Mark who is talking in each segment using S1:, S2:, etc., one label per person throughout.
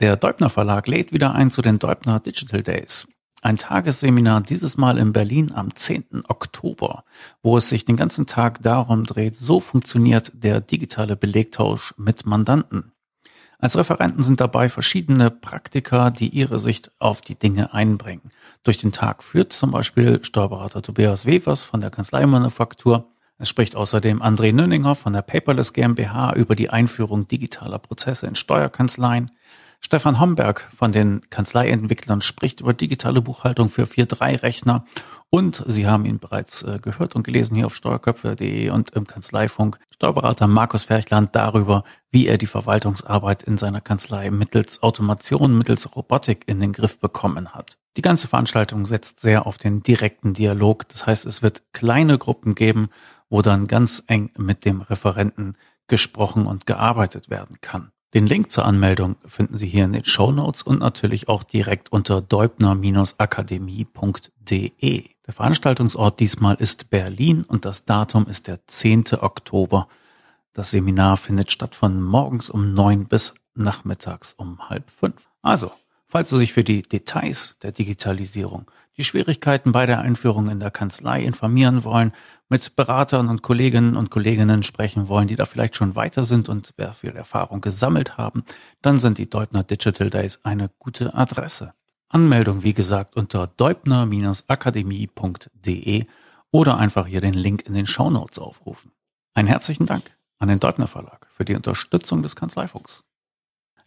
S1: Der Deubner Verlag lädt wieder ein zu den Deubner Digital Days. Ein Tagesseminar, dieses Mal in Berlin am 10. Oktober, wo es sich den ganzen Tag darum dreht, so funktioniert der digitale Belegtausch mit Mandanten. Als Referenten sind dabei verschiedene Praktiker, die ihre Sicht auf die Dinge einbringen. Durch den Tag führt zum Beispiel Steuerberater Tobias Wevers von der Kanzleimanufaktur. Es spricht außerdem André Nünninger von der Paperless GmbH über die Einführung digitaler Prozesse in Steuerkanzleien. Stefan Homberg von den Kanzleientwicklern spricht über digitale Buchhaltung für 4.3-Rechner und Sie haben ihn bereits äh, gehört und gelesen hier auf steuerköpfe.de und im Kanzleifunk. Steuerberater Markus Ferchland darüber, wie er die Verwaltungsarbeit in seiner Kanzlei mittels Automation, mittels Robotik in den Griff bekommen hat. Die ganze Veranstaltung setzt sehr auf den direkten Dialog. Das heißt, es wird kleine Gruppen geben, wo dann ganz eng mit dem Referenten gesprochen und gearbeitet werden kann. Den Link zur Anmeldung finden Sie hier in den Show Notes und natürlich auch direkt unter deubner-akademie.de. Der Veranstaltungsort diesmal ist Berlin und das Datum ist der 10. Oktober. Das Seminar findet statt von morgens um neun bis nachmittags um halb fünf. Also, falls Sie sich für die Details der Digitalisierung die Schwierigkeiten bei der Einführung in der Kanzlei informieren wollen, mit Beratern und Kolleginnen und Kolleginnen sprechen wollen, die da vielleicht schon weiter sind und wer viel Erfahrung gesammelt haben, dann sind die Deutner Digital Days eine gute Adresse. Anmeldung, wie gesagt, unter deubner-akademie.de oder einfach hier den Link in den Show Notes aufrufen. Einen herzlichen Dank an den Deubner Verlag für die Unterstützung des Kanzleifunks.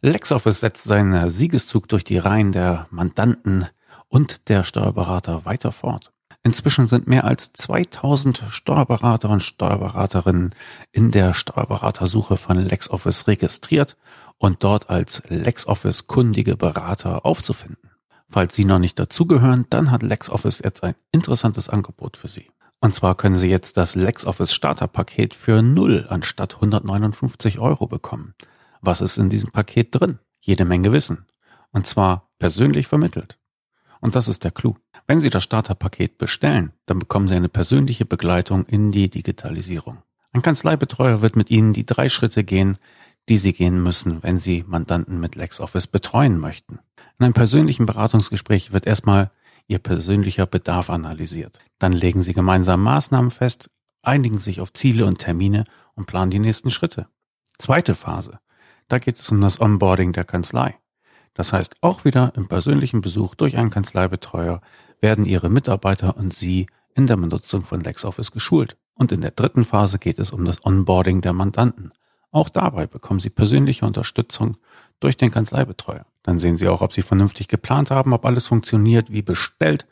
S1: LexOffice setzt seinen Siegeszug durch die Reihen der Mandanten und der Steuerberater weiter fort. Inzwischen sind mehr als 2000 Steuerberater und Steuerberaterinnen in der Steuerberatersuche von LexOffice registriert und dort als LexOffice kundige Berater aufzufinden. Falls Sie noch nicht dazugehören, dann hat LexOffice jetzt ein interessantes Angebot für Sie. Und zwar können Sie jetzt das LexOffice Starterpaket für 0 anstatt 159 Euro bekommen. Was ist in diesem Paket drin? Jede Menge Wissen. Und zwar persönlich vermittelt. Und das ist der Clou. Wenn Sie das Starterpaket bestellen, dann bekommen Sie eine persönliche Begleitung in die Digitalisierung. Ein Kanzleibetreuer wird mit Ihnen die drei Schritte gehen, die Sie gehen müssen, wenn Sie Mandanten mit LexOffice betreuen möchten. In einem persönlichen Beratungsgespräch wird erstmal Ihr persönlicher Bedarf analysiert. Dann legen Sie gemeinsam Maßnahmen fest, einigen sich auf Ziele und Termine und planen die nächsten Schritte. Zweite Phase. Da geht es um das Onboarding der Kanzlei. Das heißt, auch wieder im persönlichen Besuch durch einen Kanzleibetreuer werden Ihre Mitarbeiter und Sie in der Benutzung von LexOffice geschult. Und in der dritten Phase geht es um das Onboarding der Mandanten. Auch dabei bekommen Sie persönliche Unterstützung durch den Kanzleibetreuer. Dann sehen Sie auch, ob Sie vernünftig geplant haben, ob alles funktioniert wie bestellt.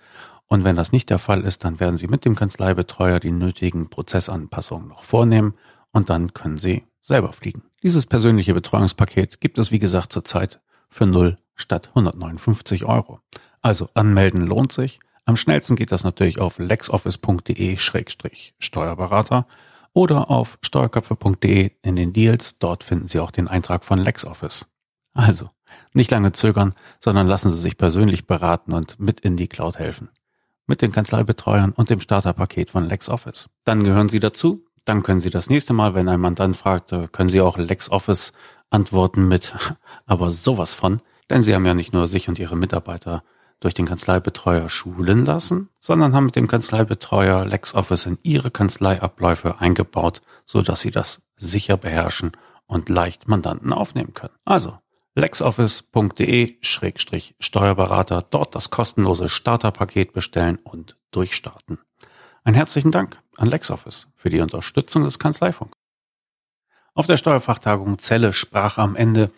S1: Und wenn das nicht der Fall ist, dann werden Sie mit dem Kanzleibetreuer die nötigen Prozessanpassungen noch vornehmen und dann können Sie selber fliegen. Dieses persönliche Betreuungspaket gibt es, wie gesagt, zurzeit für 0 statt 159 Euro. Also anmelden lohnt sich. Am schnellsten geht das natürlich auf lexoffice.de-steuerberater oder auf steuerköpfe.de in den Deals. Dort finden Sie auch den Eintrag von LexOffice. Also, nicht lange zögern, sondern lassen Sie sich persönlich beraten und mit in die Cloud helfen. Mit den Kanzleibetreuern und dem Starterpaket von LexOffice. Dann gehören Sie dazu. Dann können Sie das nächste Mal, wenn ein Mandant fragt, äh, können Sie auch LexOffice antworten mit, aber sowas von. Denn Sie haben ja nicht nur sich und Ihre Mitarbeiter durch den Kanzleibetreuer schulen lassen, sondern haben mit dem Kanzleibetreuer LexOffice in Ihre Kanzleiabläufe eingebaut, so dass Sie das sicher beherrschen und leicht Mandanten aufnehmen können. Also lexoffice.de-steuerberater, dort das kostenlose Starterpaket bestellen und durchstarten. Ein herzlichen Dank an LexOffice für die Unterstützung des Kanzleifunks. Auf der Steuerfachtagung Celle sprach am Ende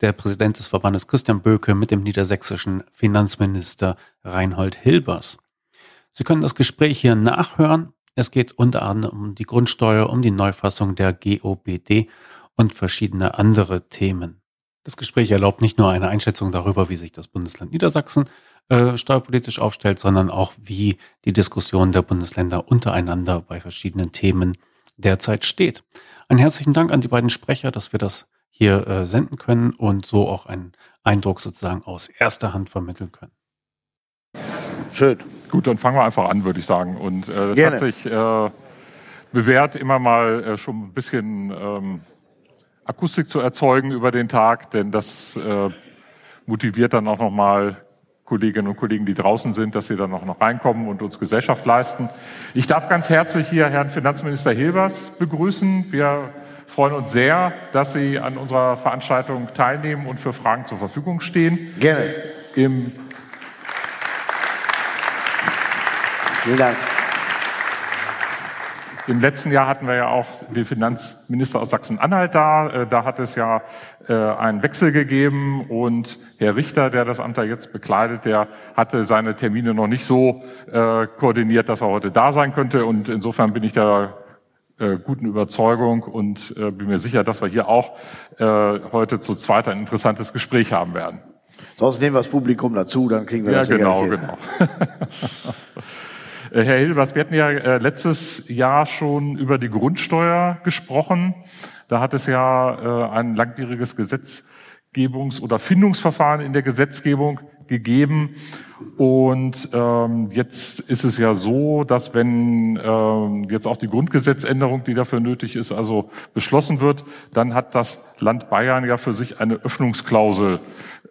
S1: der Präsident des Verbandes Christian Böke mit dem niedersächsischen Finanzminister Reinhold Hilbers. Sie können das Gespräch hier nachhören. Es geht unter anderem um die Grundsteuer, um die Neufassung der GOBD und verschiedene andere Themen. Das Gespräch erlaubt nicht nur eine Einschätzung darüber, wie sich das Bundesland Niedersachsen äh, steuerpolitisch aufstellt, sondern auch, wie die Diskussion der Bundesländer untereinander bei verschiedenen Themen derzeit steht. Einen herzlichen Dank an die beiden Sprecher, dass wir das hier äh, senden können und so auch einen Eindruck sozusagen aus erster Hand vermitteln können.
S2: Schön. Gut, dann fangen wir einfach an, würde ich sagen. Und äh, das hat sich äh, bewährt, immer mal äh, schon ein bisschen ähm, Akustik zu erzeugen über den Tag, denn das äh, motiviert dann auch nochmal Kolleginnen und Kollegen, die draußen sind, dass sie dann auch noch reinkommen und uns Gesellschaft leisten. Ich darf ganz herzlich hier Herrn Finanzminister Hilbers begrüßen. Wir freuen uns sehr, dass Sie an unserer Veranstaltung teilnehmen und für Fragen zur Verfügung stehen.
S3: Gerne.
S2: Im
S3: Vielen Dank.
S2: Im letzten Jahr hatten wir ja auch den Finanzminister aus Sachsen-Anhalt da. Äh, da hat es ja äh, einen Wechsel gegeben und Herr Richter, der das Amt da jetzt bekleidet, der hatte seine Termine noch nicht so äh, koordiniert, dass er heute da sein könnte. Und insofern bin ich der guten Überzeugung und bin mir sicher, dass wir hier auch heute zu zweit ein interessantes Gespräch haben werden.
S3: Sonst nehmen wir das Publikum dazu, dann kriegen wir
S2: ja,
S3: das
S2: genau, genau. Äh, Herr Hilbers, wir hatten ja äh, letztes Jahr schon über die Grundsteuer gesprochen. Da hat es ja äh, ein langwieriges Gesetzgebungs- oder Findungsverfahren in der Gesetzgebung gegeben. Und ähm, jetzt ist es ja so, dass wenn ähm, jetzt auch die Grundgesetzänderung, die dafür nötig ist, also beschlossen wird, dann hat das Land Bayern ja für sich eine Öffnungsklausel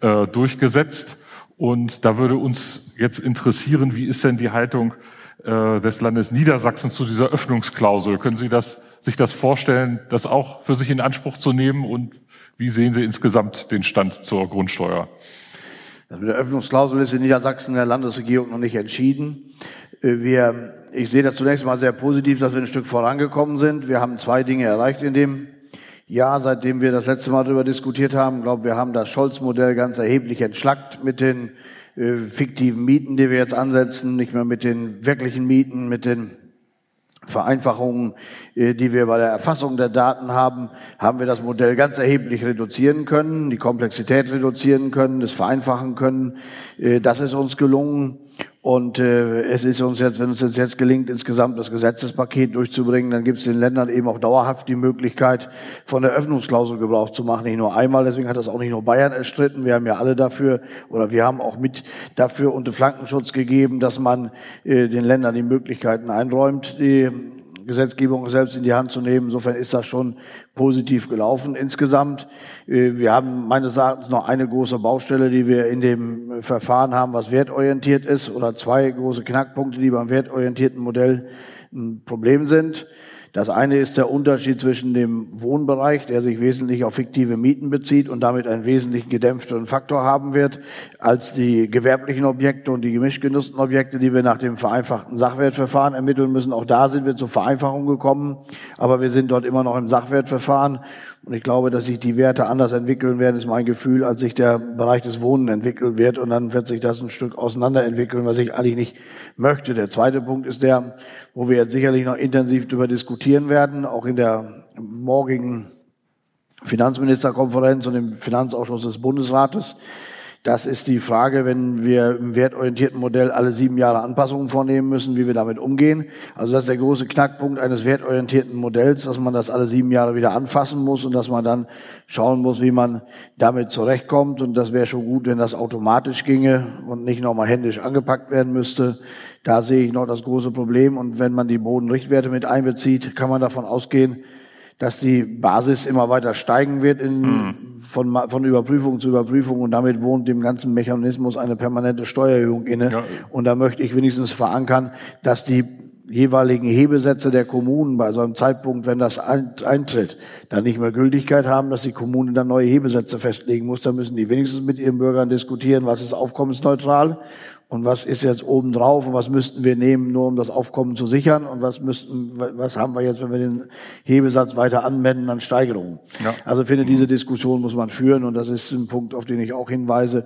S2: äh, durchgesetzt. Und da würde uns jetzt interessieren, wie ist denn die Haltung des Landes Niedersachsen zu dieser Öffnungsklausel. Können Sie das, sich das vorstellen, das auch für sich in Anspruch zu nehmen? Und wie sehen Sie insgesamt den Stand zur Grundsteuer?
S3: Das mit der Öffnungsklausel ist in Niedersachsen der Landesregierung noch nicht entschieden. Äh, wir, ich sehe das zunächst mal sehr positiv, dass wir ein Stück vorangekommen sind. Wir haben zwei Dinge erreicht in dem Jahr, seitdem wir das letzte Mal darüber diskutiert haben. Ich glaube, wir haben das Scholz-Modell ganz erheblich entschlackt mit den äh, fiktiven Mieten, die wir jetzt ansetzen, nicht mehr mit den wirklichen Mieten, mit den Vereinfachungen, äh, die wir bei der Erfassung der Daten haben, haben wir das Modell ganz erheblich reduzieren können, die Komplexität reduzieren können, das vereinfachen können. Äh, das ist uns gelungen. Und äh, es ist uns jetzt, wenn uns jetzt, jetzt gelingt, insgesamt das Gesetzespaket durchzubringen, dann gibt es den Ländern eben auch dauerhaft die Möglichkeit, von der Öffnungsklausel Gebrauch zu machen. Nicht nur einmal, deswegen hat das auch nicht nur Bayern erstritten. Wir haben ja alle dafür, oder wir haben auch mit dafür unter Flankenschutz gegeben, dass man äh, den Ländern die Möglichkeiten einräumt, die Gesetzgebung selbst in die Hand zu nehmen. Insofern ist das schon positiv gelaufen insgesamt. Äh, wir haben meines Erachtens noch eine große Baustelle, die wir in dem Verfahren haben, was wertorientiert ist, oder zwei große Knackpunkte, die beim wertorientierten Modell ein Problem sind. Das eine ist der Unterschied zwischen dem Wohnbereich, der sich wesentlich auf fiktive Mieten bezieht und damit einen wesentlich gedämpfteren Faktor haben wird, als die gewerblichen Objekte und die gemischt Objekte, die wir nach dem vereinfachten Sachwertverfahren ermitteln müssen. Auch da sind wir zur Vereinfachung gekommen, aber wir sind dort immer noch im Sachwertverfahren. Und ich glaube, dass sich die Werte anders entwickeln werden, ist mein Gefühl, als sich der Bereich des Wohnen entwickeln wird. Und dann wird sich das ein Stück auseinanderentwickeln, was ich eigentlich nicht möchte. Der zweite Punkt ist der, wo wir jetzt sicherlich noch intensiv darüber diskutieren werden, auch in der morgigen Finanzministerkonferenz und im Finanzausschuss des Bundesrates. Das ist die Frage, wenn wir im wertorientierten Modell alle sieben Jahre Anpassungen vornehmen müssen, wie wir damit umgehen. Also das ist der große Knackpunkt eines wertorientierten Modells, dass man das alle sieben Jahre wieder anfassen muss und dass man dann schauen muss, wie man damit zurechtkommt. Und das wäre schon gut, wenn das automatisch ginge und nicht nochmal händisch angepackt werden müsste. Da sehe ich noch das große Problem. Und wenn man die Bodenrichtwerte mit einbezieht, kann man davon ausgehen, dass die Basis immer weiter steigen wird in, mhm. von, von Überprüfung zu Überprüfung und damit wohnt dem ganzen Mechanismus eine permanente Steuererhöhung inne. Ja. Und da möchte ich wenigstens verankern, dass die jeweiligen Hebesätze der Kommunen bei so einem Zeitpunkt, wenn das eintritt, dann nicht mehr Gültigkeit haben, dass die Kommune dann neue Hebesätze festlegen muss. Da müssen die wenigstens mit ihren Bürgern diskutieren, was ist aufkommensneutral und was ist jetzt obendrauf und was müssten wir nehmen, nur um das Aufkommen zu sichern und was müssten, was haben wir jetzt, wenn wir den Hebesatz weiter anwenden an Steigerungen. Ja. Also ich finde, diese Diskussion muss man führen und das ist ein Punkt, auf den ich auch hinweise.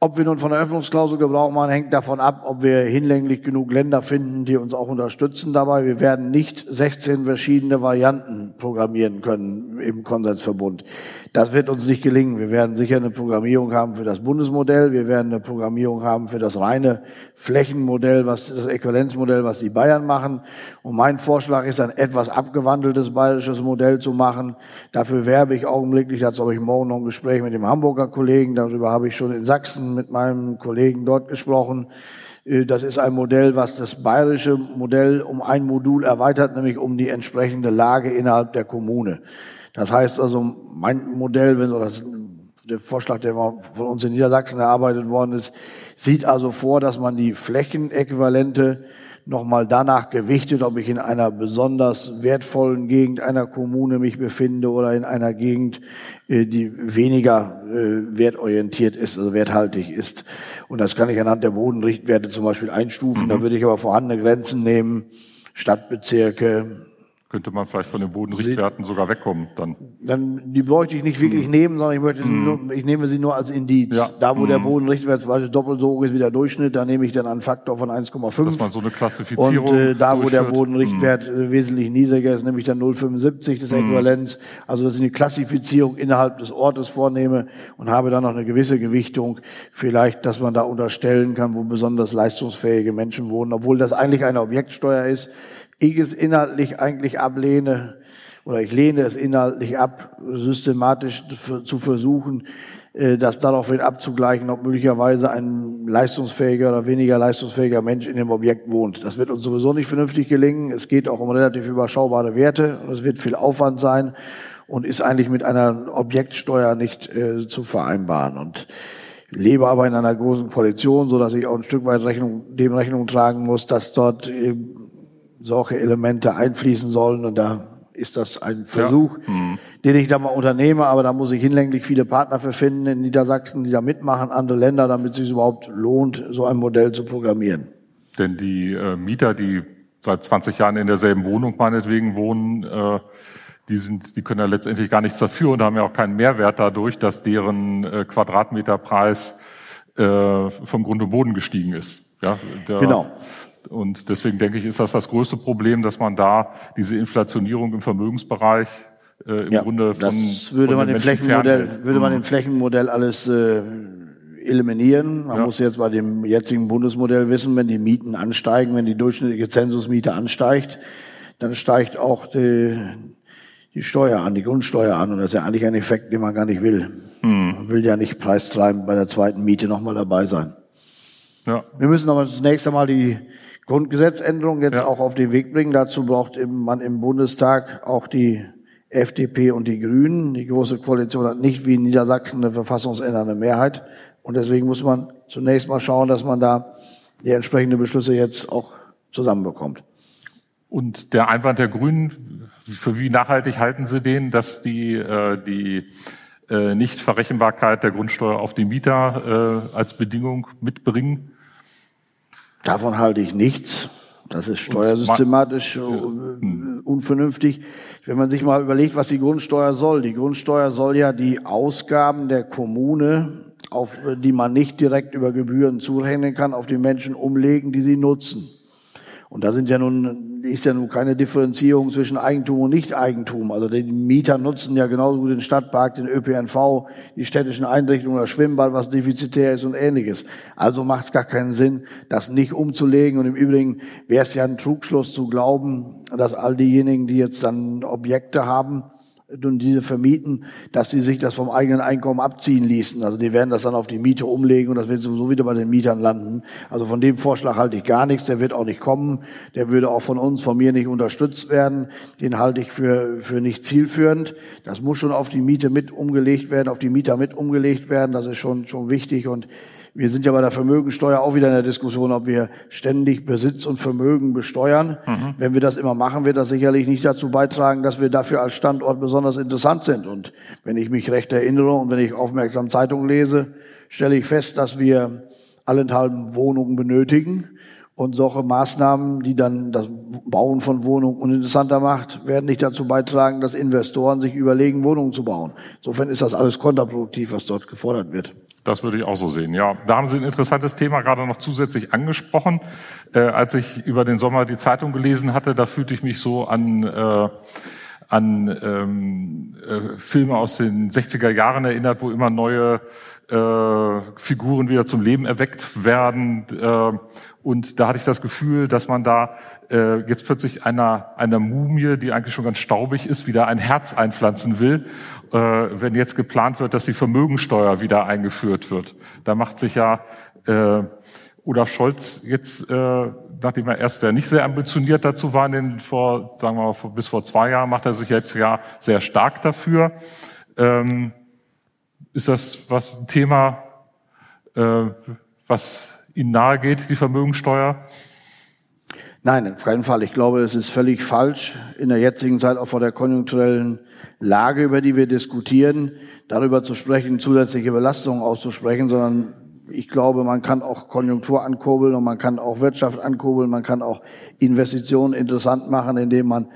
S3: Ob wir nun von der Öffnungsklausel Gebrauch machen, hängt davon ab, ob wir hinlänglich genug Länder finden, die uns auch unterstützen dabei. Wir werden nicht 16 verschiedene Varianten programmieren können im Konsensverbund. Das wird uns nicht gelingen. Wir werden sicher eine Programmierung haben für das Bundesmodell. Wir werden eine Programmierung haben für das reine Flächenmodell, was das Äquivalenzmodell, was die Bayern machen. Und mein Vorschlag ist, ein etwas abgewandeltes bayerisches Modell zu machen. Dafür werbe ich augenblicklich. Dazu habe ich morgen noch ein Gespräch mit dem Hamburger Kollegen. Darüber habe ich schon in Sachsen mit meinem Kollegen dort gesprochen. Äh, das ist ein Modell, was das bayerische Modell um ein Modul erweitert, nämlich um die entsprechende Lage innerhalb der Kommune. Das heißt also, mein Modell, wenn so das der Vorschlag, der von uns in Niedersachsen erarbeitet worden ist, sieht also vor, dass man die Flächenäquivalente nochmal danach gewichtet, ob ich in einer besonders wertvollen Gegend einer Kommune mich befinde oder in einer Gegend, äh, die weniger äh, wertorientiert ist, also werthaltig ist. Und das kann ich anhand der Bodenrichtwerte zum Beispiel einstufen. Mhm. Da würde ich aber vorhandene Grenzen nehmen, Stadtbezirke,
S2: könnte man vielleicht von den Bodenrichtwerten sogar wegkommen dann.
S3: Dann die bräuchte ich nicht wirklich hm. nehmen, sondern ich möchte hm. nur, ich nehme sie nur als Indiz. Ja. Da wo hm. der Bodenrichtwert zum Beispiel doppelt so hoch ist wie der Durchschnitt, da nehme ich dann einen Faktor von 1,5.
S2: Dass man so eine Klassifizierung
S3: Und äh, da wo der Bodenrichtwert hm. wesentlich niedriger ist, nehme ich dann 0,75 des hm. Äquivalenz. Also dass ich eine Klassifizierung innerhalb des Ortes vornehme und habe dann noch eine gewisse Gewichtung. Vielleicht, dass man da unterstellen kann, wo besonders leistungsfähige Menschen wohnen, obwohl das eigentlich eine Objektsteuer ist ich es inhaltlich eigentlich ablehne oder ich lehne es inhaltlich ab, systematisch zu versuchen, äh, das daraufhin abzugleichen, ob möglicherweise ein leistungsfähiger oder weniger leistungsfähiger Mensch in dem Objekt wohnt. Das wird uns sowieso nicht vernünftig gelingen. Es geht auch um relativ überschaubare Werte es wird viel Aufwand sein und ist eigentlich mit einer Objektsteuer nicht äh, zu vereinbaren. Und lebe aber in einer großen Koalition, so dass ich auch ein Stück weit Rechnung, dem Rechnung tragen muss, dass dort äh, solche Elemente einfließen sollen. Und da ist das ein Versuch, ja. mhm. den ich da mal unternehme. Aber da muss ich hinlänglich viele Partner für finden in Niedersachsen, die da mitmachen, andere Länder, damit es sich überhaupt lohnt, so ein Modell zu programmieren.
S2: Denn die äh, Mieter, die seit 20 Jahren in derselben Wohnung meinetwegen wohnen, äh, die sind, die können ja letztendlich gar nichts dafür und haben ja auch keinen Mehrwert dadurch, dass deren äh, Quadratmeterpreis äh, vom Grund und Boden gestiegen ist. Ja,
S3: der, genau.
S2: Und deswegen denke ich, ist das das größte Problem, dass man da diese Inflationierung im Vermögensbereich äh, im ja, Grunde von,
S3: das würde von man im Flächenmodell würde man im mhm. Flächenmodell alles äh, eliminieren. Man ja. muss jetzt bei dem jetzigen Bundesmodell wissen, wenn die Mieten ansteigen, wenn die durchschnittliche Zensusmiete ansteigt, dann steigt auch die, die Steuer an, die Grundsteuer an. Und das ist ja eigentlich ein Effekt, den man gar nicht will. Mhm. Man will ja nicht preistreibend bei der zweiten Miete nochmal dabei sein. Ja. Wir müssen aber zunächst einmal die Grundgesetzänderung jetzt ja. auch auf den Weg bringen. Dazu braucht man im Bundestag auch die FDP und die Grünen. Die Große Koalition hat nicht wie in Niedersachsen eine verfassungsändernde Mehrheit. Und deswegen muss man zunächst mal schauen, dass man da die entsprechenden Beschlüsse jetzt auch zusammenbekommt.
S2: Und der Einwand der Grünen, für wie nachhaltig halten Sie den, dass die, äh, die äh, Nichtverrechenbarkeit der Grundsteuer auf die Mieter äh, als Bedingung mitbringen?
S3: Davon halte ich nichts. Das ist steuersystematisch. Äh, unvernünftig. Wenn man sich mal überlegt, was die Grundsteuer soll. Die Grundsteuer soll ja die Ausgaben der Kommune, auf die man nicht direkt über Gebühren zurechnen kann, auf die Menschen umlegen, die sie nutzen. Und da sind ja nun, ist ja nun keine Differenzierung zwischen Eigentum und Nicht-Eigentum. Also die Mieter nutzen ja genauso gut den Stadtpark, den ÖPNV, die städtischen Einrichtungen, das Schwimmbad, was defizitär ist und ähnliches. Also macht es gar keinen Sinn, das nicht umzulegen. Und im Übrigen wäre es ja ein Trugschluss zu glauben, dass all diejenigen, die jetzt dann Objekte haben, und diese vermieten, dass sie sich das vom eigenen Einkommen abziehen ließen. Also die werden das dann auf die Miete umlegen und das wird sowieso wieder bei den Mietern landen. Also von dem Vorschlag halte ich gar nichts. Der wird auch nicht kommen. Der würde auch von uns, von mir nicht unterstützt werden. Den halte ich für, für nicht zielführend. Das muss schon auf die Miete mit umgelegt werden, auf die Mieter mit umgelegt werden. Das ist schon, schon wichtig und wir sind ja bei der Vermögensteuer auch wieder in der Diskussion, ob wir ständig Besitz und Vermögen besteuern. Mhm. Wenn wir das immer machen, wird das sicherlich nicht dazu beitragen, dass wir dafür als Standort besonders interessant sind. Und wenn ich mich recht erinnere und wenn ich aufmerksam Zeitung lese, stelle ich fest, dass wir allenthalben Wohnungen benötigen. Und solche Maßnahmen, die dann das Bauen von Wohnungen uninteressanter macht, werden nicht dazu beitragen, dass Investoren sich überlegen, Wohnungen zu bauen. Insofern ist das alles kontraproduktiv, was dort gefordert wird.
S2: Das würde ich auch so sehen. Ja, da haben Sie ein interessantes Thema gerade noch zusätzlich angesprochen. Äh, als ich über den Sommer die Zeitung gelesen hatte, da fühlte ich mich so an äh, an ähm, äh, Filme aus den 60er Jahren erinnert, wo immer neue äh, Figuren wieder zum Leben erweckt werden. Äh, und da hatte ich das Gefühl, dass man da äh, jetzt plötzlich einer, einer Mumie, die eigentlich schon ganz staubig ist, wieder ein Herz einpflanzen will, wenn jetzt geplant wird, dass die Vermögensteuer wieder eingeführt wird. Da macht sich ja äh, Olaf Scholz jetzt, äh, nachdem er erst ja nicht sehr ambitioniert dazu war, in den vor, sagen wir mal, bis vor zwei Jahren, macht er sich jetzt ja sehr stark dafür. Ähm, ist das was ein Thema, äh, was Ihnen nahe geht, die Vermögensteuer?
S3: Nein, auf keinen Fall. Ich glaube, es ist völlig falsch, in der jetzigen Zeit auch vor der konjunkturellen Lage, über die wir diskutieren, darüber zu sprechen, zusätzliche Belastungen auszusprechen, sondern ich glaube, man kann auch Konjunktur ankurbeln und man kann auch Wirtschaft ankurbeln, man kann auch Investitionen interessant machen, indem man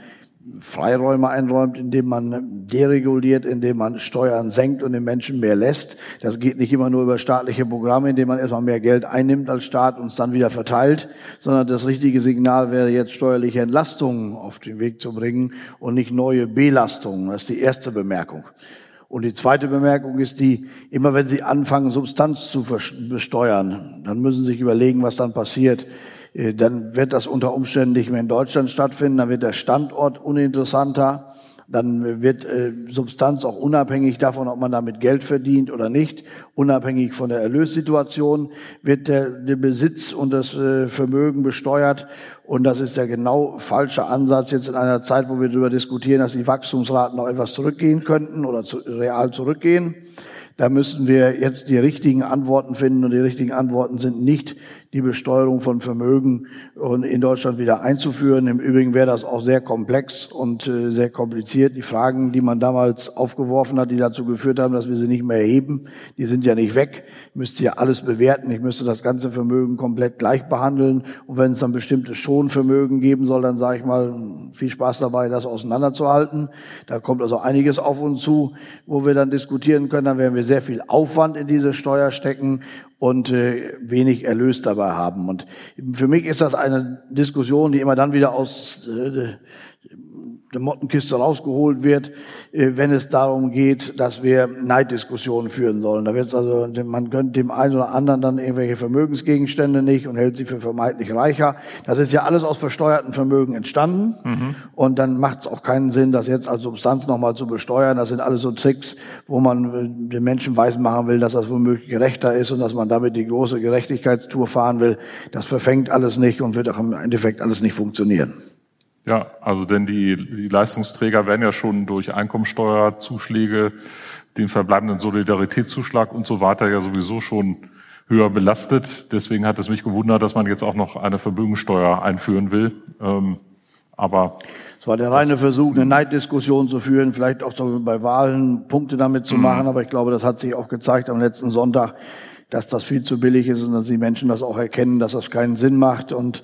S3: Freiräume einräumt, indem man dereguliert, indem man Steuern senkt und den Menschen mehr lässt. Das geht nicht immer nur über staatliche Programme, indem man erstmal mehr Geld einnimmt als Staat und es dann wieder verteilt, sondern das richtige Signal wäre jetzt steuerliche Entlastungen auf den Weg zu bringen und nicht neue Belastungen. Das ist die erste Bemerkung. Und die zweite Bemerkung ist die, immer wenn Sie anfangen, Substanz zu besteuern, dann müssen Sie sich überlegen, was dann passiert. Äh, dann wird das unter Umständen nicht mehr in Deutschland stattfinden, dann wird der Standort uninteressanter, dann wird äh, Substanz auch unabhängig davon, ob man damit Geld verdient oder nicht, unabhängig von der Erlössituation, wird der, der Besitz und das äh, Vermögen besteuert. Und das ist der genau falsche Ansatz jetzt in einer Zeit, wo wir darüber diskutieren, dass die Wachstumsraten noch etwas zurückgehen könnten oder zu, real zurückgehen. Da müssen wir jetzt die richtigen Antworten finden und die richtigen Antworten sind nicht die Besteuerung von Vermögen in Deutschland wieder einzuführen. Im Übrigen wäre das auch sehr komplex und äh, sehr kompliziert. Die Fragen, die man damals aufgeworfen hat, die dazu geführt haben, dass wir sie nicht mehr erheben, die sind ja nicht weg. Ich müsste ja alles bewerten. Ich müsste das ganze Vermögen komplett gleich behandeln. Und wenn es dann bestimmte Schonvermögen geben soll, dann sage ich mal, viel Spaß dabei, das auseinanderzuhalten. Da kommt also einiges auf uns zu, wo wir dann diskutieren können. Dann werden wir sehr viel Aufwand in diese Steuer stecken und äh, wenig Erlös dabei haben. Und für mich ist das eine Diskussion, die immer dann wieder aus äh, der Mottenkiste rausgeholt wird, äh, wenn es darum geht, dass wir Neiddiskussionen führen sollen. Da wird also, man gönnt dem einen oder anderen dann irgendwelche Vermögensgegenstände nicht und hält sie für vermeintlich reicher. Das ist ja alles aus versteuerten Vermögen entstanden. Mhm. Und dann macht es auch keinen Sinn, das jetzt als Substanz nochmal zu besteuern. Das sind alles so Tricks, wo man äh, den Menschen weismachen will, dass das womöglich gerechter ist und dass man damit die große Gerechtigkeitstour fahren will. Das verfängt alles nicht und wird auch im Endeffekt alles nicht funktionieren.
S2: Ja, also denn die, die Leistungsträger werden ja schon durch Einkommensteuerzuschläge, den verbleibenden Solidaritätszuschlag und so weiter ja sowieso schon höher belastet. Deswegen hat es mich gewundert, dass man jetzt auch noch eine Vermögensteuer einführen will. Ähm, aber
S3: es war der reine Versuch, eine Neiddiskussion zu führen, vielleicht auch so bei Wahlen Punkte damit zu mhm. machen. Aber ich glaube, das hat sich auch gezeigt am letzten Sonntag, dass das viel zu billig ist und dass die Menschen das auch erkennen, dass das keinen Sinn macht. Und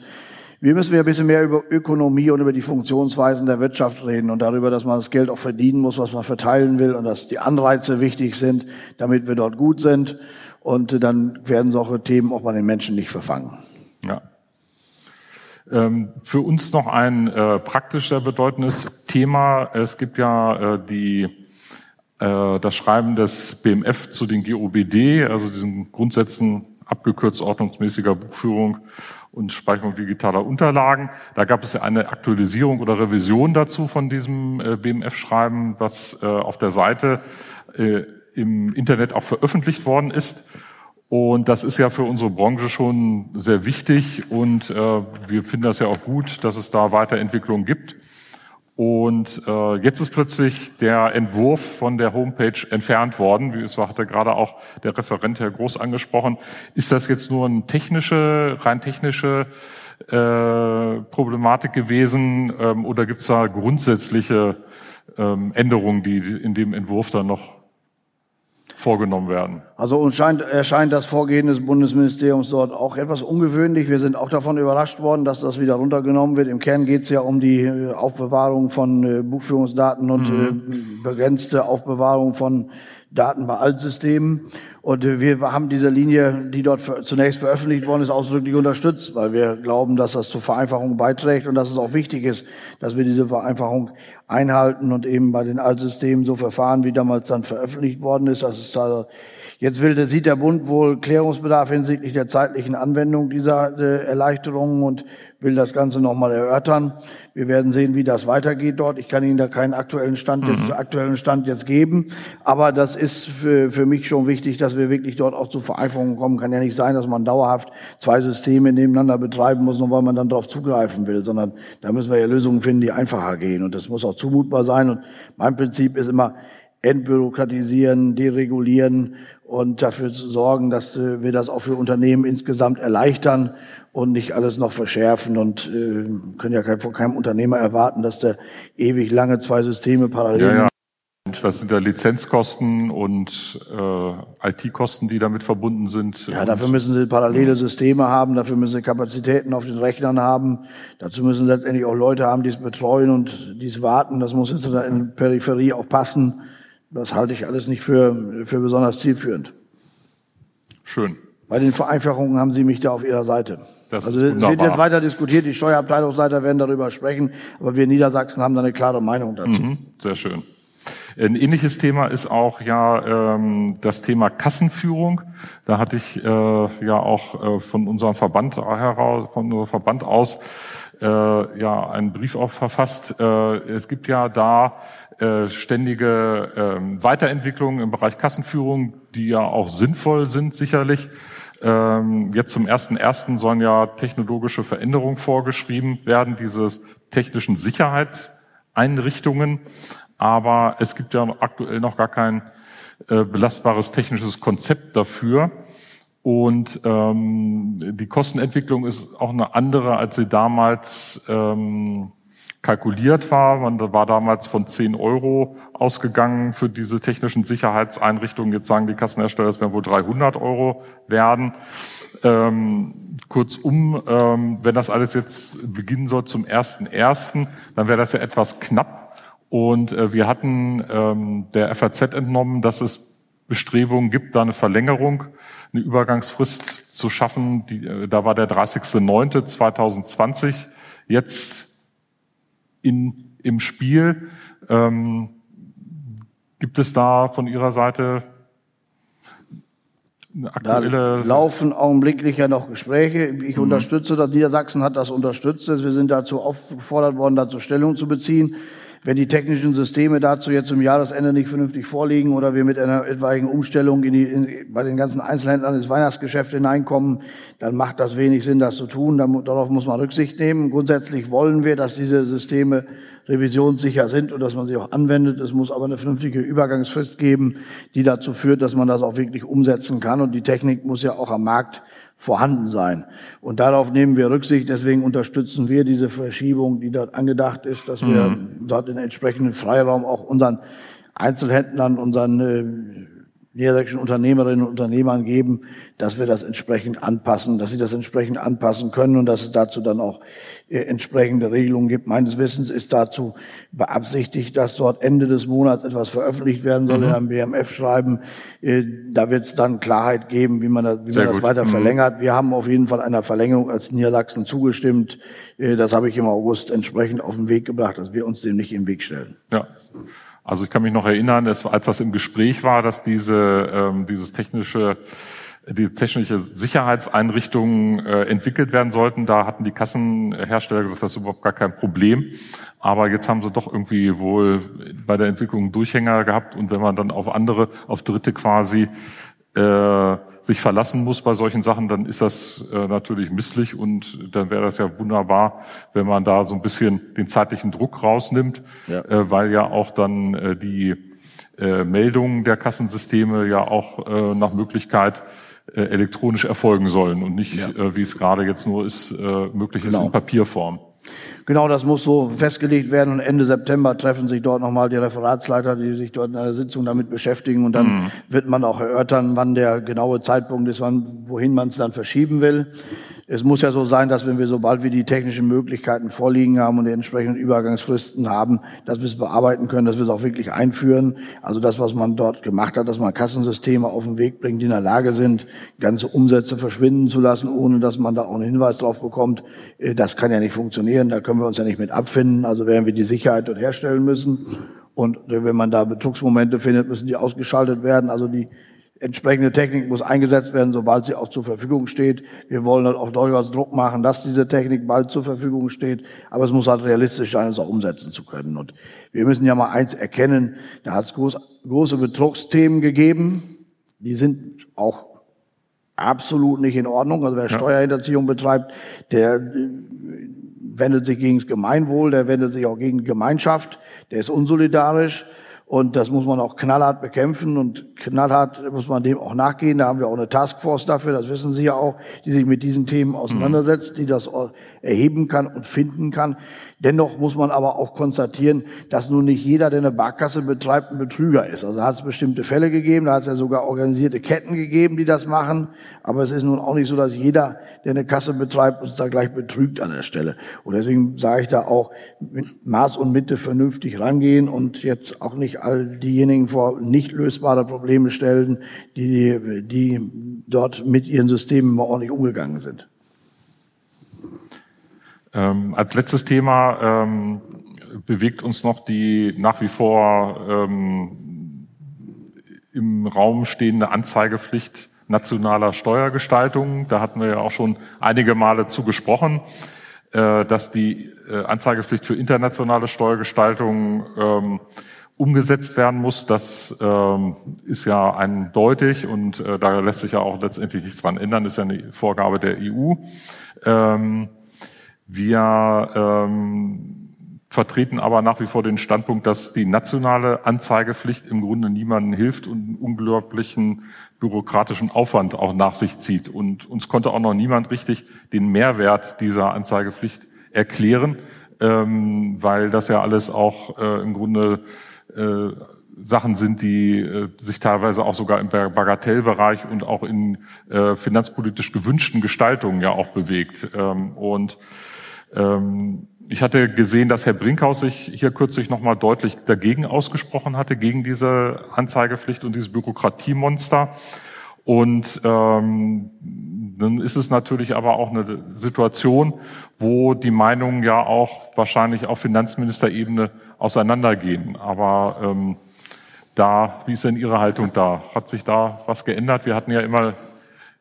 S3: wir müssen ja ein bisschen mehr über Ökonomie und über die Funktionsweisen der Wirtschaft reden und darüber, dass man das Geld auch verdienen muss, was man verteilen will und dass die Anreize wichtig sind, damit wir dort gut sind. Und dann werden solche Themen auch bei den Menschen nicht verfangen.
S2: Ja. Ähm, für uns noch ein äh, praktischer bedeutendes Thema. Es gibt ja äh, die, äh, das Schreiben des BMF zu den GOBD, also diesen Grundsätzen abgekürzt ordnungsmäßiger Buchführung und Speicherung digitaler Unterlagen. Da gab es eine Aktualisierung oder Revision dazu von diesem äh, BMF-Schreiben, was äh, auf der Seite äh, im Internet auch veröffentlicht worden ist. Und das ist ja für unsere Branche schon sehr wichtig und wir finden das ja auch gut, dass es da Weiterentwicklungen gibt. Und äh, jetzt ist plötzlich der Entwurf von der Homepage entfernt worden, wie es hatte gerade auch der Referent Herr Groß angesprochen. Ist das jetzt nur eine technische, rein technische äh, Problematik gewesen ähm, oder gibt es da grundsätzliche ähm, Änderungen, die in dem Entwurf dann noch vorgenommen werden.
S3: Also uns scheint, erscheint das Vorgehen des Bundesministeriums dort auch etwas ungewöhnlich. Wir sind auch davon überrascht worden, dass das wieder runtergenommen wird. Im Kern geht es ja um die äh, Aufbewahrung von äh, Buchführungsdaten und mhm. Äh, begrenzte Aufbewahrung von Daten bei Altsystemen. Und wir haben diese Linie, die dort zunächst veröffentlicht worden ist, ausdrücklich unterstützt, weil wir glauben, dass das zur Vereinfachung beiträgt und dass es auch wichtig ist, dass wir diese Vereinfachung einhalten und eben bei den Altsystemen so verfahren, wie damals dann veröffentlicht worden ist. Das ist also Jetzt will, sieht der Bund wohl Klärungsbedarf hinsichtlich der zeitlichen Anwendung dieser äh, Erleichterungen und will das Ganze nochmal erörtern. Wir werden sehen, wie das weitergeht dort. Ich kann Ihnen da keinen aktuellen Stand, mhm. jetzt, aktuellen Stand jetzt geben. Aber das ist für, für mich schon wichtig, dass wir wirklich dort auch zu Vereinfachungen kommen. Kann ja nicht sein, dass man dauerhaft zwei Systeme nebeneinander betreiben muss, nur weil man dann darauf zugreifen will, sondern da müssen wir ja Lösungen finden, die einfacher gehen. Und das muss auch zumutbar sein. Und mein Prinzip ist immer, entbürokratisieren, deregulieren und dafür zu sorgen, dass äh, wir das auch für Unternehmen insgesamt erleichtern und nicht alles noch verschärfen und äh, können ja kein, von keinem Unternehmer erwarten, dass der ewig lange zwei Systeme parallel
S2: ja, ja. Das sind ja Lizenzkosten und äh, IT-Kosten, die damit verbunden sind.
S3: Ja, dafür müssen sie parallele Systeme haben, dafür müssen sie Kapazitäten auf den Rechnern haben, dazu müssen sie letztendlich auch Leute haben, die es betreuen und die es warten. Das muss in der Peripherie auch passen. Das halte ich alles nicht für, für besonders zielführend.
S2: Schön.
S3: Bei den Vereinfachungen haben Sie mich da auf Ihrer Seite. Das also es wird jetzt weiter diskutiert, die Steuerabteilungsleiter werden darüber sprechen, aber wir in Niedersachsen haben da eine klare Meinung dazu. Mhm,
S2: sehr schön. Ein ähnliches Thema ist auch ja ähm, das Thema Kassenführung. Da hatte ich äh, ja auch äh, von unserem Verband heraus, von unserem Verband aus äh, ja einen Brief auch verfasst. Äh, es gibt ja da äh, ständige äh, Weiterentwicklungen im Bereich Kassenführung, die ja auch sinnvoll sind sicherlich. Ähm, jetzt zum ersten ersten sollen ja technologische Veränderungen vorgeschrieben werden, diese technischen Sicherheitseinrichtungen aber es gibt ja aktuell noch gar kein äh, belastbares technisches Konzept dafür. Und ähm, die Kostenentwicklung ist auch eine andere, als sie damals ähm, kalkuliert war. Man war damals von 10 Euro ausgegangen für diese technischen Sicherheitseinrichtungen. Jetzt sagen die Kassenhersteller, es werden wohl 300 Euro werden. Ähm, kurzum, ähm, wenn das alles jetzt beginnen soll zum 1.1., dann wäre das ja etwas knapp und äh, wir hatten ähm, der FAZ entnommen, dass es Bestrebungen gibt, da eine Verlängerung, eine Übergangsfrist zu schaffen. Die, äh, da war der 30.09.2020 jetzt in, im Spiel. Ähm, gibt es da von Ihrer Seite
S3: aktuelle... Da laufen augenblicklich ja noch Gespräche. Ich mhm. unterstütze das. Niedersachsen hat das unterstützt. Wir sind dazu aufgefordert worden, dazu Stellung zu beziehen. Wenn die technischen Systeme dazu jetzt zum Jahresende nicht vernünftig vorliegen oder wir mit einer etwaigen Umstellung in die, in, bei den ganzen Einzelhändlern ins Weihnachtsgeschäft hineinkommen, dann macht das wenig Sinn, das zu tun. darauf muss man Rücksicht nehmen. Grundsätzlich wollen wir, dass diese Systeme revisionssicher sind und dass man sie auch anwendet. Es muss aber eine vernünftige Übergangsfrist geben, die dazu führt, dass man das auch wirklich umsetzen kann. Und die Technik muss ja auch am Markt vorhanden sein. Und darauf nehmen wir Rücksicht. Deswegen unterstützen wir diese Verschiebung, die dort angedacht ist, dass wir mhm. dort den entsprechenden Freiraum auch unseren Einzelhändlern, unseren äh, niedersächsischen Unternehmerinnen und Unternehmern geben, dass wir das entsprechend anpassen, dass sie das entsprechend anpassen können und dass es dazu dann auch äh, entsprechende Regelungen gibt. Meines Wissens ist dazu beabsichtigt, dass dort Ende des Monats etwas veröffentlicht werden soll mhm. in einem BMF-Schreiben. Äh, da wird es dann Klarheit geben, wie man das, wie man das weiter mhm. verlängert. Wir haben auf jeden Fall einer Verlängerung als Niedersachsen zugestimmt. Äh, das habe ich im August entsprechend auf den Weg gebracht, dass wir uns dem nicht im Weg stellen.
S2: Ja. Also ich kann mich noch erinnern, als das im Gespräch war, dass diese ähm, dieses technische die technische Sicherheitseinrichtungen äh, entwickelt werden sollten. Da hatten die Kassenhersteller gesagt, das ist überhaupt gar kein Problem. Aber jetzt haben sie doch irgendwie wohl bei der Entwicklung Durchhänger gehabt. Und wenn man dann auf andere, auf Dritte quasi äh, sich verlassen muss bei solchen Sachen, dann ist das äh, natürlich misslich und dann wäre das ja wunderbar, wenn man da so ein bisschen den zeitlichen Druck rausnimmt, ja. Äh, weil ja auch dann äh, die äh, Meldungen der Kassensysteme ja auch äh, nach Möglichkeit äh, elektronisch erfolgen sollen und nicht, ja. äh, wie es gerade jetzt nur ist, äh, möglich genau. ist in Papierform.
S3: Genau, das muss so festgelegt werden und Ende September treffen sich dort nochmal die Referatsleiter, die sich dort in einer Sitzung damit beschäftigen und dann mhm. wird man auch erörtern, wann der genaue Zeitpunkt ist, wann, wohin man es dann verschieben will. Es muss ja so sein, dass wenn wir sobald wir die technischen Möglichkeiten vorliegen haben und die entsprechenden Übergangsfristen haben, dass wir es bearbeiten können, dass wir es auch wirklich einführen. Also das, was man dort gemacht hat, dass man Kassensysteme auf den Weg bringt, die in der Lage sind, ganze Umsätze verschwinden zu lassen, ohne dass man da auch einen Hinweis drauf bekommt, äh, das kann ja nicht funktionieren, da können wir uns ja nicht mit abfinden. Also werden wir die Sicherheit dort herstellen müssen. Und wenn man da Betrugsmomente findet, müssen die ausgeschaltet werden. Also die Entsprechende Technik muss eingesetzt werden, sobald sie auch zur Verfügung steht. Wir wollen halt auch durchaus Druck machen, dass diese Technik bald zur Verfügung steht. Aber es muss halt realistisch sein, es auch umsetzen zu können. Und wir müssen ja mal eins erkennen, da hat es groß, große Betrugsthemen gegeben. Die sind auch absolut nicht in Ordnung. Also wer ja. Steuerhinterziehung betreibt, der wendet sich gegen das Gemeinwohl, der wendet sich auch gegen die Gemeinschaft, der ist unsolidarisch. Und das muss man auch knallhart bekämpfen und knallhart muss man dem auch nachgehen. Da haben wir auch eine Taskforce dafür, das wissen Sie ja auch, die sich mit diesen Themen auseinandersetzt, die das erheben kann und finden kann. Dennoch muss man aber auch konstatieren, dass nun nicht jeder, der eine Barkasse betreibt, ein Betrüger ist. Also da hat es bestimmte Fälle gegeben, da hat es ja sogar organisierte Ketten gegeben, die das machen. Aber es ist nun auch nicht so, dass jeder, der eine Kasse betreibt, uns da gleich betrügt an der Stelle. Und deswegen sage ich da auch, Maß und Mitte vernünftig rangehen und jetzt auch nicht all diejenigen vor nicht lösbare Probleme stellen, die, die dort mit ihren Systemen mal ordentlich umgegangen sind.
S2: Ähm, als letztes Thema ähm, bewegt uns noch die nach wie vor ähm, im Raum stehende Anzeigepflicht nationaler Steuergestaltung. Da hatten wir ja auch schon einige Male zu gesprochen, äh, dass die äh, Anzeigepflicht für internationale Steuergestaltung ähm, umgesetzt werden muss. Das ähm, ist ja eindeutig und äh, da lässt sich ja auch letztendlich nichts dran ändern. Das ist ja eine Vorgabe der EU. Ähm, wir ähm, vertreten aber nach wie vor den Standpunkt, dass die nationale Anzeigepflicht im Grunde niemandem hilft und einen unglaublichen bürokratischen Aufwand auch nach sich zieht. Und uns konnte auch noch niemand richtig den Mehrwert dieser Anzeigepflicht erklären, ähm, weil das ja alles auch äh, im Grunde äh, Sachen sind, die äh, sich teilweise auch sogar im Bagatellbereich und auch in äh, finanzpolitisch gewünschten Gestaltungen ja auch bewegt. Ähm, und ähm, ich hatte gesehen, dass Herr Brinkhaus sich hier kürzlich nochmal deutlich dagegen ausgesprochen hatte, gegen diese Anzeigepflicht und dieses Bürokratiemonster. Und ähm, dann ist es natürlich aber auch eine Situation, wo die Meinungen ja auch wahrscheinlich auf Finanzministerebene auseinandergehen. Aber ähm, da, wie ist denn Ihre Haltung da? Hat sich da was geändert? Wir hatten ja immer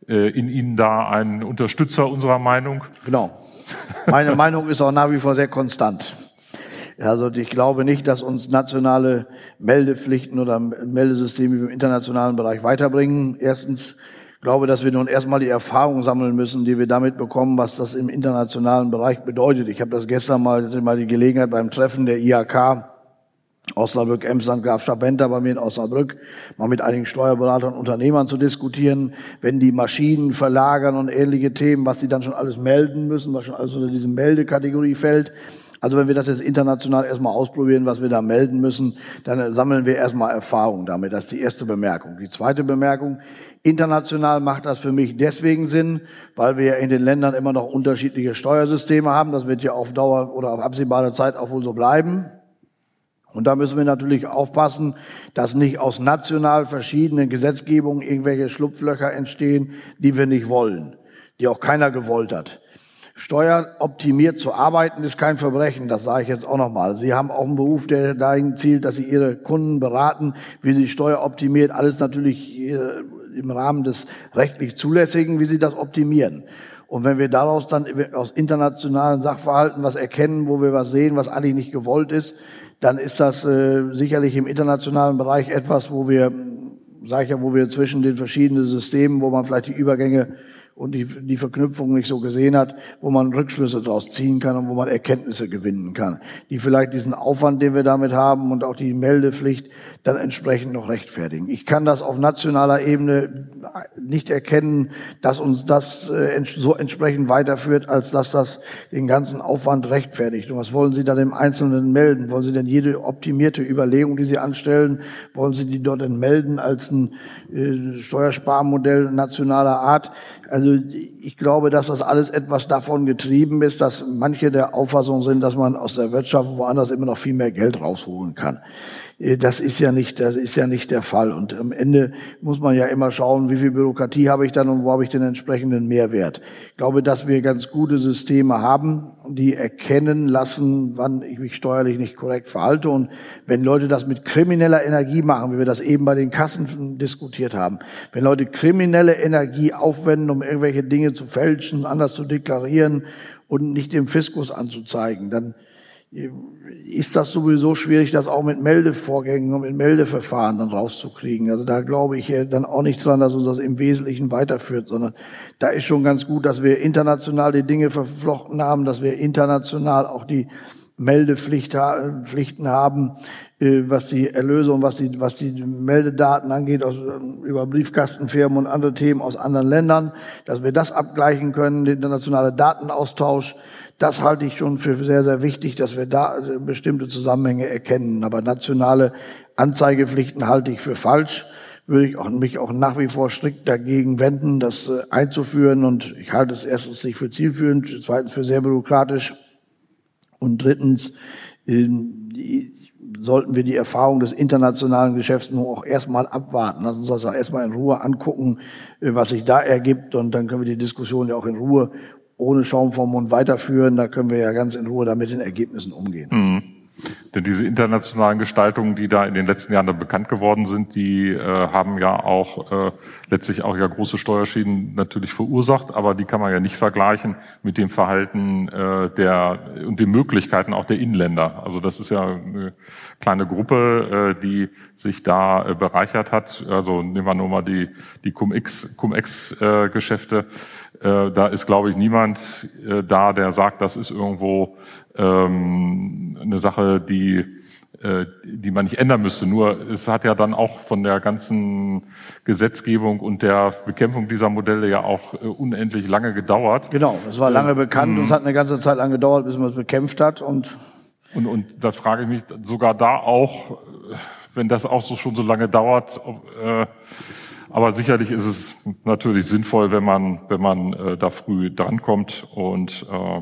S2: äh, in Ihnen da einen Unterstützer unserer Meinung.
S3: Genau. Meine Meinung ist auch nach wie vor sehr konstant. Also ich glaube nicht, dass uns nationale Meldepflichten oder Meldesysteme im internationalen Bereich weiterbringen. Erstens glaube, dass wir nun erstmal die Erfahrung sammeln müssen, die wir damit bekommen, was das im internationalen Bereich bedeutet. Ich habe das gestern mal, mal die Gelegenheit beim Treffen der IHK Osnabrück, Emsland, Grafschaft Benter bei mir in Osnabrück, mal mit einigen Steuerberatern und Unternehmern zu diskutieren, wenn die Maschinen verlagern und ähnliche Themen, was sie dann schon alles melden müssen, was schon alles unter diese Meldekategorie fällt. Also wenn wir das jetzt international erstmal ausprobieren, was wir da melden müssen, dann sammeln wir erstmal Erfahrung damit. Das ist die erste Bemerkung. Die zweite Bemerkung, international macht das für mich deswegen Sinn, weil wir in den Ländern immer noch unterschiedliche Steuersysteme haben. Das wird ja auf Dauer oder auf absehbare Zeit auch wohl so bleiben. Und da müssen wir natürlich aufpassen, dass nicht aus national verschiedenen Gesetzgebungen irgendwelche Schlupflöcher entstehen, die wir nicht wollen, die auch keiner gewollt hat. Steueroptimiert zu arbeiten ist kein Verbrechen, das sage ich jetzt auch nochmal. Sie haben auch einen Beruf, der dahin zielt, dass Sie Ihre Kunden beraten, wie Sie steueroptimiert, alles natürlich äh, im Rahmen des rechtlich Zulässigen, wie Sie das optimieren. Und wenn wir daraus dann aus internationalen Sachverhalten was erkennen, wo wir was sehen, was eigentlich nicht gewollt ist, dann ist das äh, sicherlich im internationalen Bereich etwas, wo wir, sage ich ja, wo wir zwischen den verschiedenen Systemen, wo man vielleicht die Übergänge und die, die Verknüpfung nicht so gesehen hat, wo man Rückschlüsse daraus ziehen kann und wo man Erkenntnisse gewinnen kann, die vielleicht diesen Aufwand, den wir damit haben und auch die Meldepflicht dann entsprechend noch rechtfertigen. Ich kann das auf nationaler Ebene nicht erkennen, dass uns das äh, so entsprechend weiterführt, als dass das den ganzen Aufwand rechtfertigt. Und was wollen Sie dann im Einzelnen melden? Wollen Sie denn jede optimierte Überlegung, die Sie anstellen, wollen Sie die dort denn melden als ein äh, Steuersparmodell nationaler Art? Also also ich glaube, dass das alles etwas davon getrieben ist, dass manche der Auffassung sind, dass man aus der Wirtschaft woanders immer noch viel mehr Geld rausholen kann. Äh, das ist ja nicht, das ist ja nicht der Fall. Und am Ende muss man ja immer schauen, wie viel Bürokratie habe ich dann und wo habe ich den entsprechenden Mehrwert. Ich glaube, dass wir ganz gute Systeme haben, die erkennen lassen, wann ich mich steuerlich nicht korrekt verhalte. Und wenn Leute das mit krimineller Energie machen, wie wir das eben bei den Kassen diskutiert haben, wenn Leute kriminelle Energie aufwenden, um irgendwelche Dinge zu fälschen, anders zu deklarieren und nicht dem Fiskus anzuzeigen, dann ist das sowieso schwierig, das auch mit Meldevorgängen und mit Meldeverfahren dann rauszukriegen. Also da glaube ich dann auch nicht dran, dass uns das im Wesentlichen weiterführt, sondern da ist schon ganz gut, dass wir international die Dinge verflochten haben, dass wir international auch die Meldepflichten haben, äh, was die Erlöse und was die, was die Meldedaten angeht, aus, über Briefkastenfirmen und andere Themen aus anderen Ländern, dass wir das abgleichen können, der internationale Datenaustausch. Das halte ich schon für sehr, sehr wichtig, dass wir da äh, bestimmte Zusammenhänge erkennen. Aber nationale Anzeigepflichten halte ich für falsch würde ich auch, mich auch nach wie vor strikt dagegen wenden, das äh, einzuführen. Und ich halte es erstens nicht für zielführend, zweitens für sehr bürokratisch. Und drittens ähm, die, sollten wir die Erfahrung des internationalen Geschäfts nun auch erstmal abwarten. Lassen uns das erstmal in Ruhe angucken, äh, was sich da ergibt. Und dann können wir die Diskussion ja auch in Ruhe ohne Schaum vom Mund weiterführen. Da können wir ja ganz in Ruhe damit den Ergebnissen umgehen. Mhm.
S2: Denn diese internationalen Gestaltungen, die da in den letzten Jahren dann bekannt geworden sind, die äh, haben ja auch äh, letztlich auch ja große Steuerschäden natürlich verursacht, aber die kann man ja nicht vergleichen mit dem Verhalten äh, der und den Möglichkeiten auch der Inländer. Also das ist ja eine kleine Gruppe, äh, die sich da äh, bereichert hat. Also nehmen wir nur mal die die Cum-Ex Cum-Ex-Geschäfte. Äh, da ist, glaube ich, niemand äh, da, der sagt, das ist irgendwo ähm, eine Sache, die, äh, die man nicht ändern müsste. Nur es hat ja dann auch von der ganzen Gesetzgebung und der Bekämpfung dieser Modelle ja auch äh, unendlich lange gedauert.
S3: Genau, es war lange bekannt ähm, und es hat eine ganze Zeit lang gedauert, bis man es bekämpft hat und
S2: und, und da frage ich mich sogar da auch, wenn das auch so schon so lange dauert, ob, äh, aber sicherlich ist es natürlich sinnvoll, wenn man, wenn man äh, da früh drankommt und äh,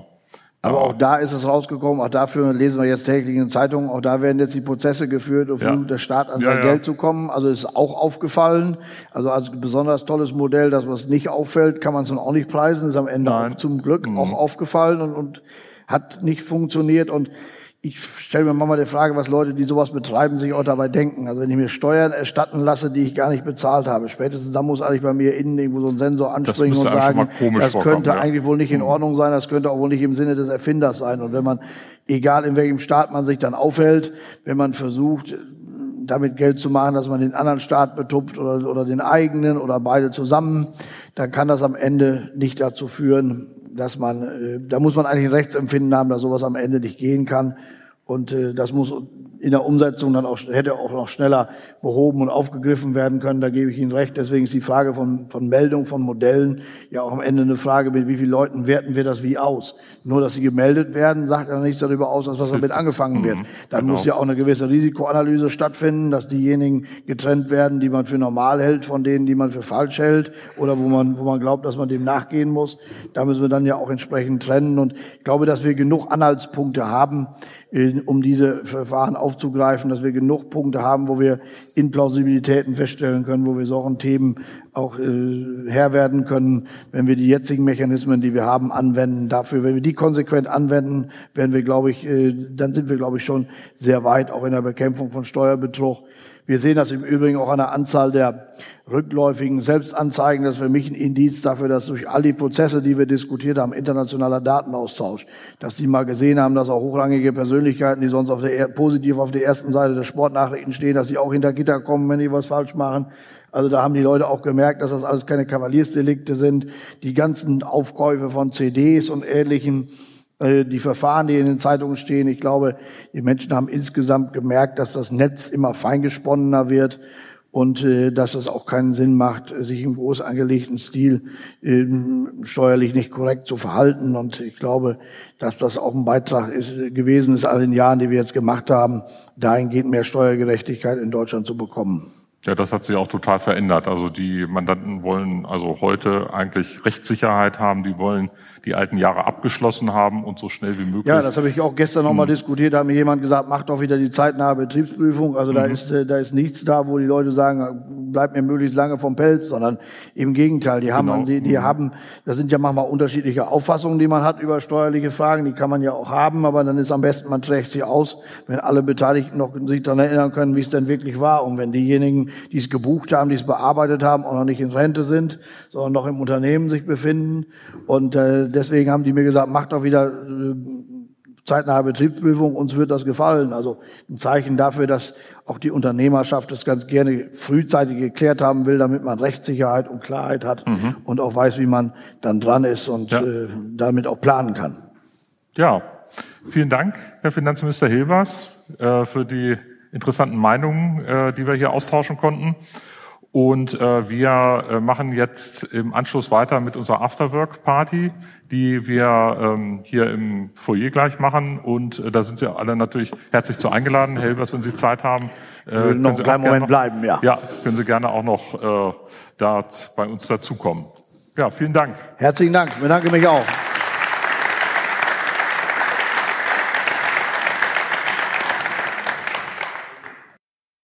S3: aber auch da ist es rausgekommen, auch dafür lesen wir jetzt täglich in Zeitungen, auch da werden jetzt die Prozesse geführt, um ja. der Staat an sein ja, Geld zu kommen. Also ist auch aufgefallen. Also als besonders tolles Modell, das was nicht auffällt, kann man es dann auch nicht preisen, ist am Ende Nein. auch zum Glück mhm. auch aufgefallen und, und hat nicht funktioniert. Und ich stelle mir manchmal die Frage, was Leute, die sowas betreiben, sich auch dabei denken. Also wenn ich mir Steuern erstatten lasse, die ich gar nicht bezahlt habe, spätestens dann muss eigentlich bei mir innen irgendwo so ein Sensor anspringen und sagen, das könnte ja. eigentlich wohl nicht in mhm. Ordnung sein, das könnte auch wohl nicht im Sinne des Erfinders sein. Und wenn man, egal in welchem Staat man sich dann aufhält, wenn man versucht, damit Geld zu machen, dass man den anderen Staat betupft oder, oder den eigenen oder beide zusammen, dann kann das am Ende nicht dazu führen, dass man, äh, da muss man eigentlich ein Rechtsempfinden haben, dass sowas am Ende nicht gehen kann. Und äh, das muss in der Umsetzung dann auch, hätte auch noch schneller behoben und aufgegriffen werden können. Da gebe ich Ihnen recht. Deswegen ist die Frage von, von Meldung, von Modellen ja auch am Ende eine Frage, mit wie vielen Leuten werten wir das wie aus. Nur, dass sie gemeldet werden, sagt ja nichts darüber aus, als was damit angefangen wird. Mhm. Dann genau. muss ja auch eine gewisse Risikoanalyse stattfinden, dass diejenigen getrennt werden, die man für normal hält, von denen, die man für falsch hält oder wo man, wo man glaubt, dass man dem nachgehen muss. Da müssen wir dann ja auch entsprechend trennen. Und ich glaube, dass wir genug Anhaltspunkte haben, um diese Verfahren aufzugreifen, dass wir genug Punkte haben, wo wir Implausibilitäten feststellen können, wo wir solchen Themen auch äh, Herr werden können, wenn wir die jetzigen Mechanismen, die wir haben, anwenden. Dafür, wenn wir die konsequent anwenden, werden wir, glaube ich, äh, dann sind wir, glaube ich, schon sehr weit, auch in der Bekämpfung von Steuerbetrug. Wir sehen das im Übrigen auch an der Anzahl der rückläufigen Selbstanzeigen. Das ist für mich ein Indiz dafür, dass durch all die Prozesse, die wir diskutiert haben, internationaler Datenaustausch, dass die mal gesehen haben, dass auch hochrangige Persönlichkeiten, die sonst auf der, positiv auf der ersten Seite der Sportnachrichten stehen, dass sie auch hinter Gitter kommen, wenn die was falsch machen. Also da haben die Leute auch gemerkt, dass das alles keine Kavaliersdelikte sind. Die ganzen Aufkäufe von CDs und ähnlichen äh, die Verfahren, die in den Zeitungen stehen. Ich glaube, die Menschen haben insgesamt gemerkt, dass das Netz immer feingesponnener wird und äh, dass es auch keinen Sinn macht, sich im groß angelegten Stil äh, steuerlich nicht korrekt zu verhalten. Und ich glaube, dass das auch ein Beitrag ist, gewesen ist, all den Jahren, die wir jetzt gemacht haben, dahingehend mehr Steuergerechtigkeit in Deutschland zu bekommen.
S2: Ja, das hat sich auch total verändert. Also die Mandanten wollen also heute eigentlich Rechtssicherheit haben, die wollen die alten Jahre abgeschlossen haben und so schnell wie möglich.
S3: Ja, das habe ich auch gestern nochmal mhm. diskutiert. Da hat mir jemand gesagt, mach doch wieder die zeitnahe Betriebsprüfung. Also mhm. da ist äh, da ist nichts da, wo die Leute sagen, bleib mir möglichst lange vom Pelz, sondern im Gegenteil. Die haben, genau. die, die mhm. haben, das sind ja manchmal unterschiedliche Auffassungen, die man hat über steuerliche Fragen. Die kann man ja auch haben, aber dann ist am besten, man trägt sie aus, wenn alle Beteiligten noch sich daran erinnern können, wie es denn wirklich war. Und wenn diejenigen, die es gebucht haben, die es bearbeitet haben, auch noch nicht in Rente sind, sondern noch im Unternehmen sich befinden und äh, deswegen haben die mir gesagt, mach doch wieder äh, zeitnahe Betriebsprüfung, uns wird das gefallen. Also ein Zeichen dafür, dass auch die Unternehmerschaft das ganz gerne frühzeitig geklärt haben will, damit man Rechtssicherheit und Klarheit hat und auch weiß, wie man dann dran ist und ja. äh, damit auch planen kann.
S2: Ja, vielen Dank, Herr Finanzminister Hilbers, äh, für die interessanten Meinungen, äh, die wir hier austauschen konnten. Und äh, wir äh, machen jetzt im Anschluss weiter mit unserer Afterwork-Party, die wir ähm, hier im Foyer gleich machen. Und äh, da sind Sie alle natürlich herzlich zu eingeladen. Herr Hilbers, wenn Sie Zeit haben,
S3: äh, können noch einen kleinen Moment noch, bleiben, ja.
S2: Ja, können Sie gerne auch noch äh, da bei uns dazukommen. Ja, vielen Dank.
S3: Herzlichen Dank. Ich bedanke mich auch.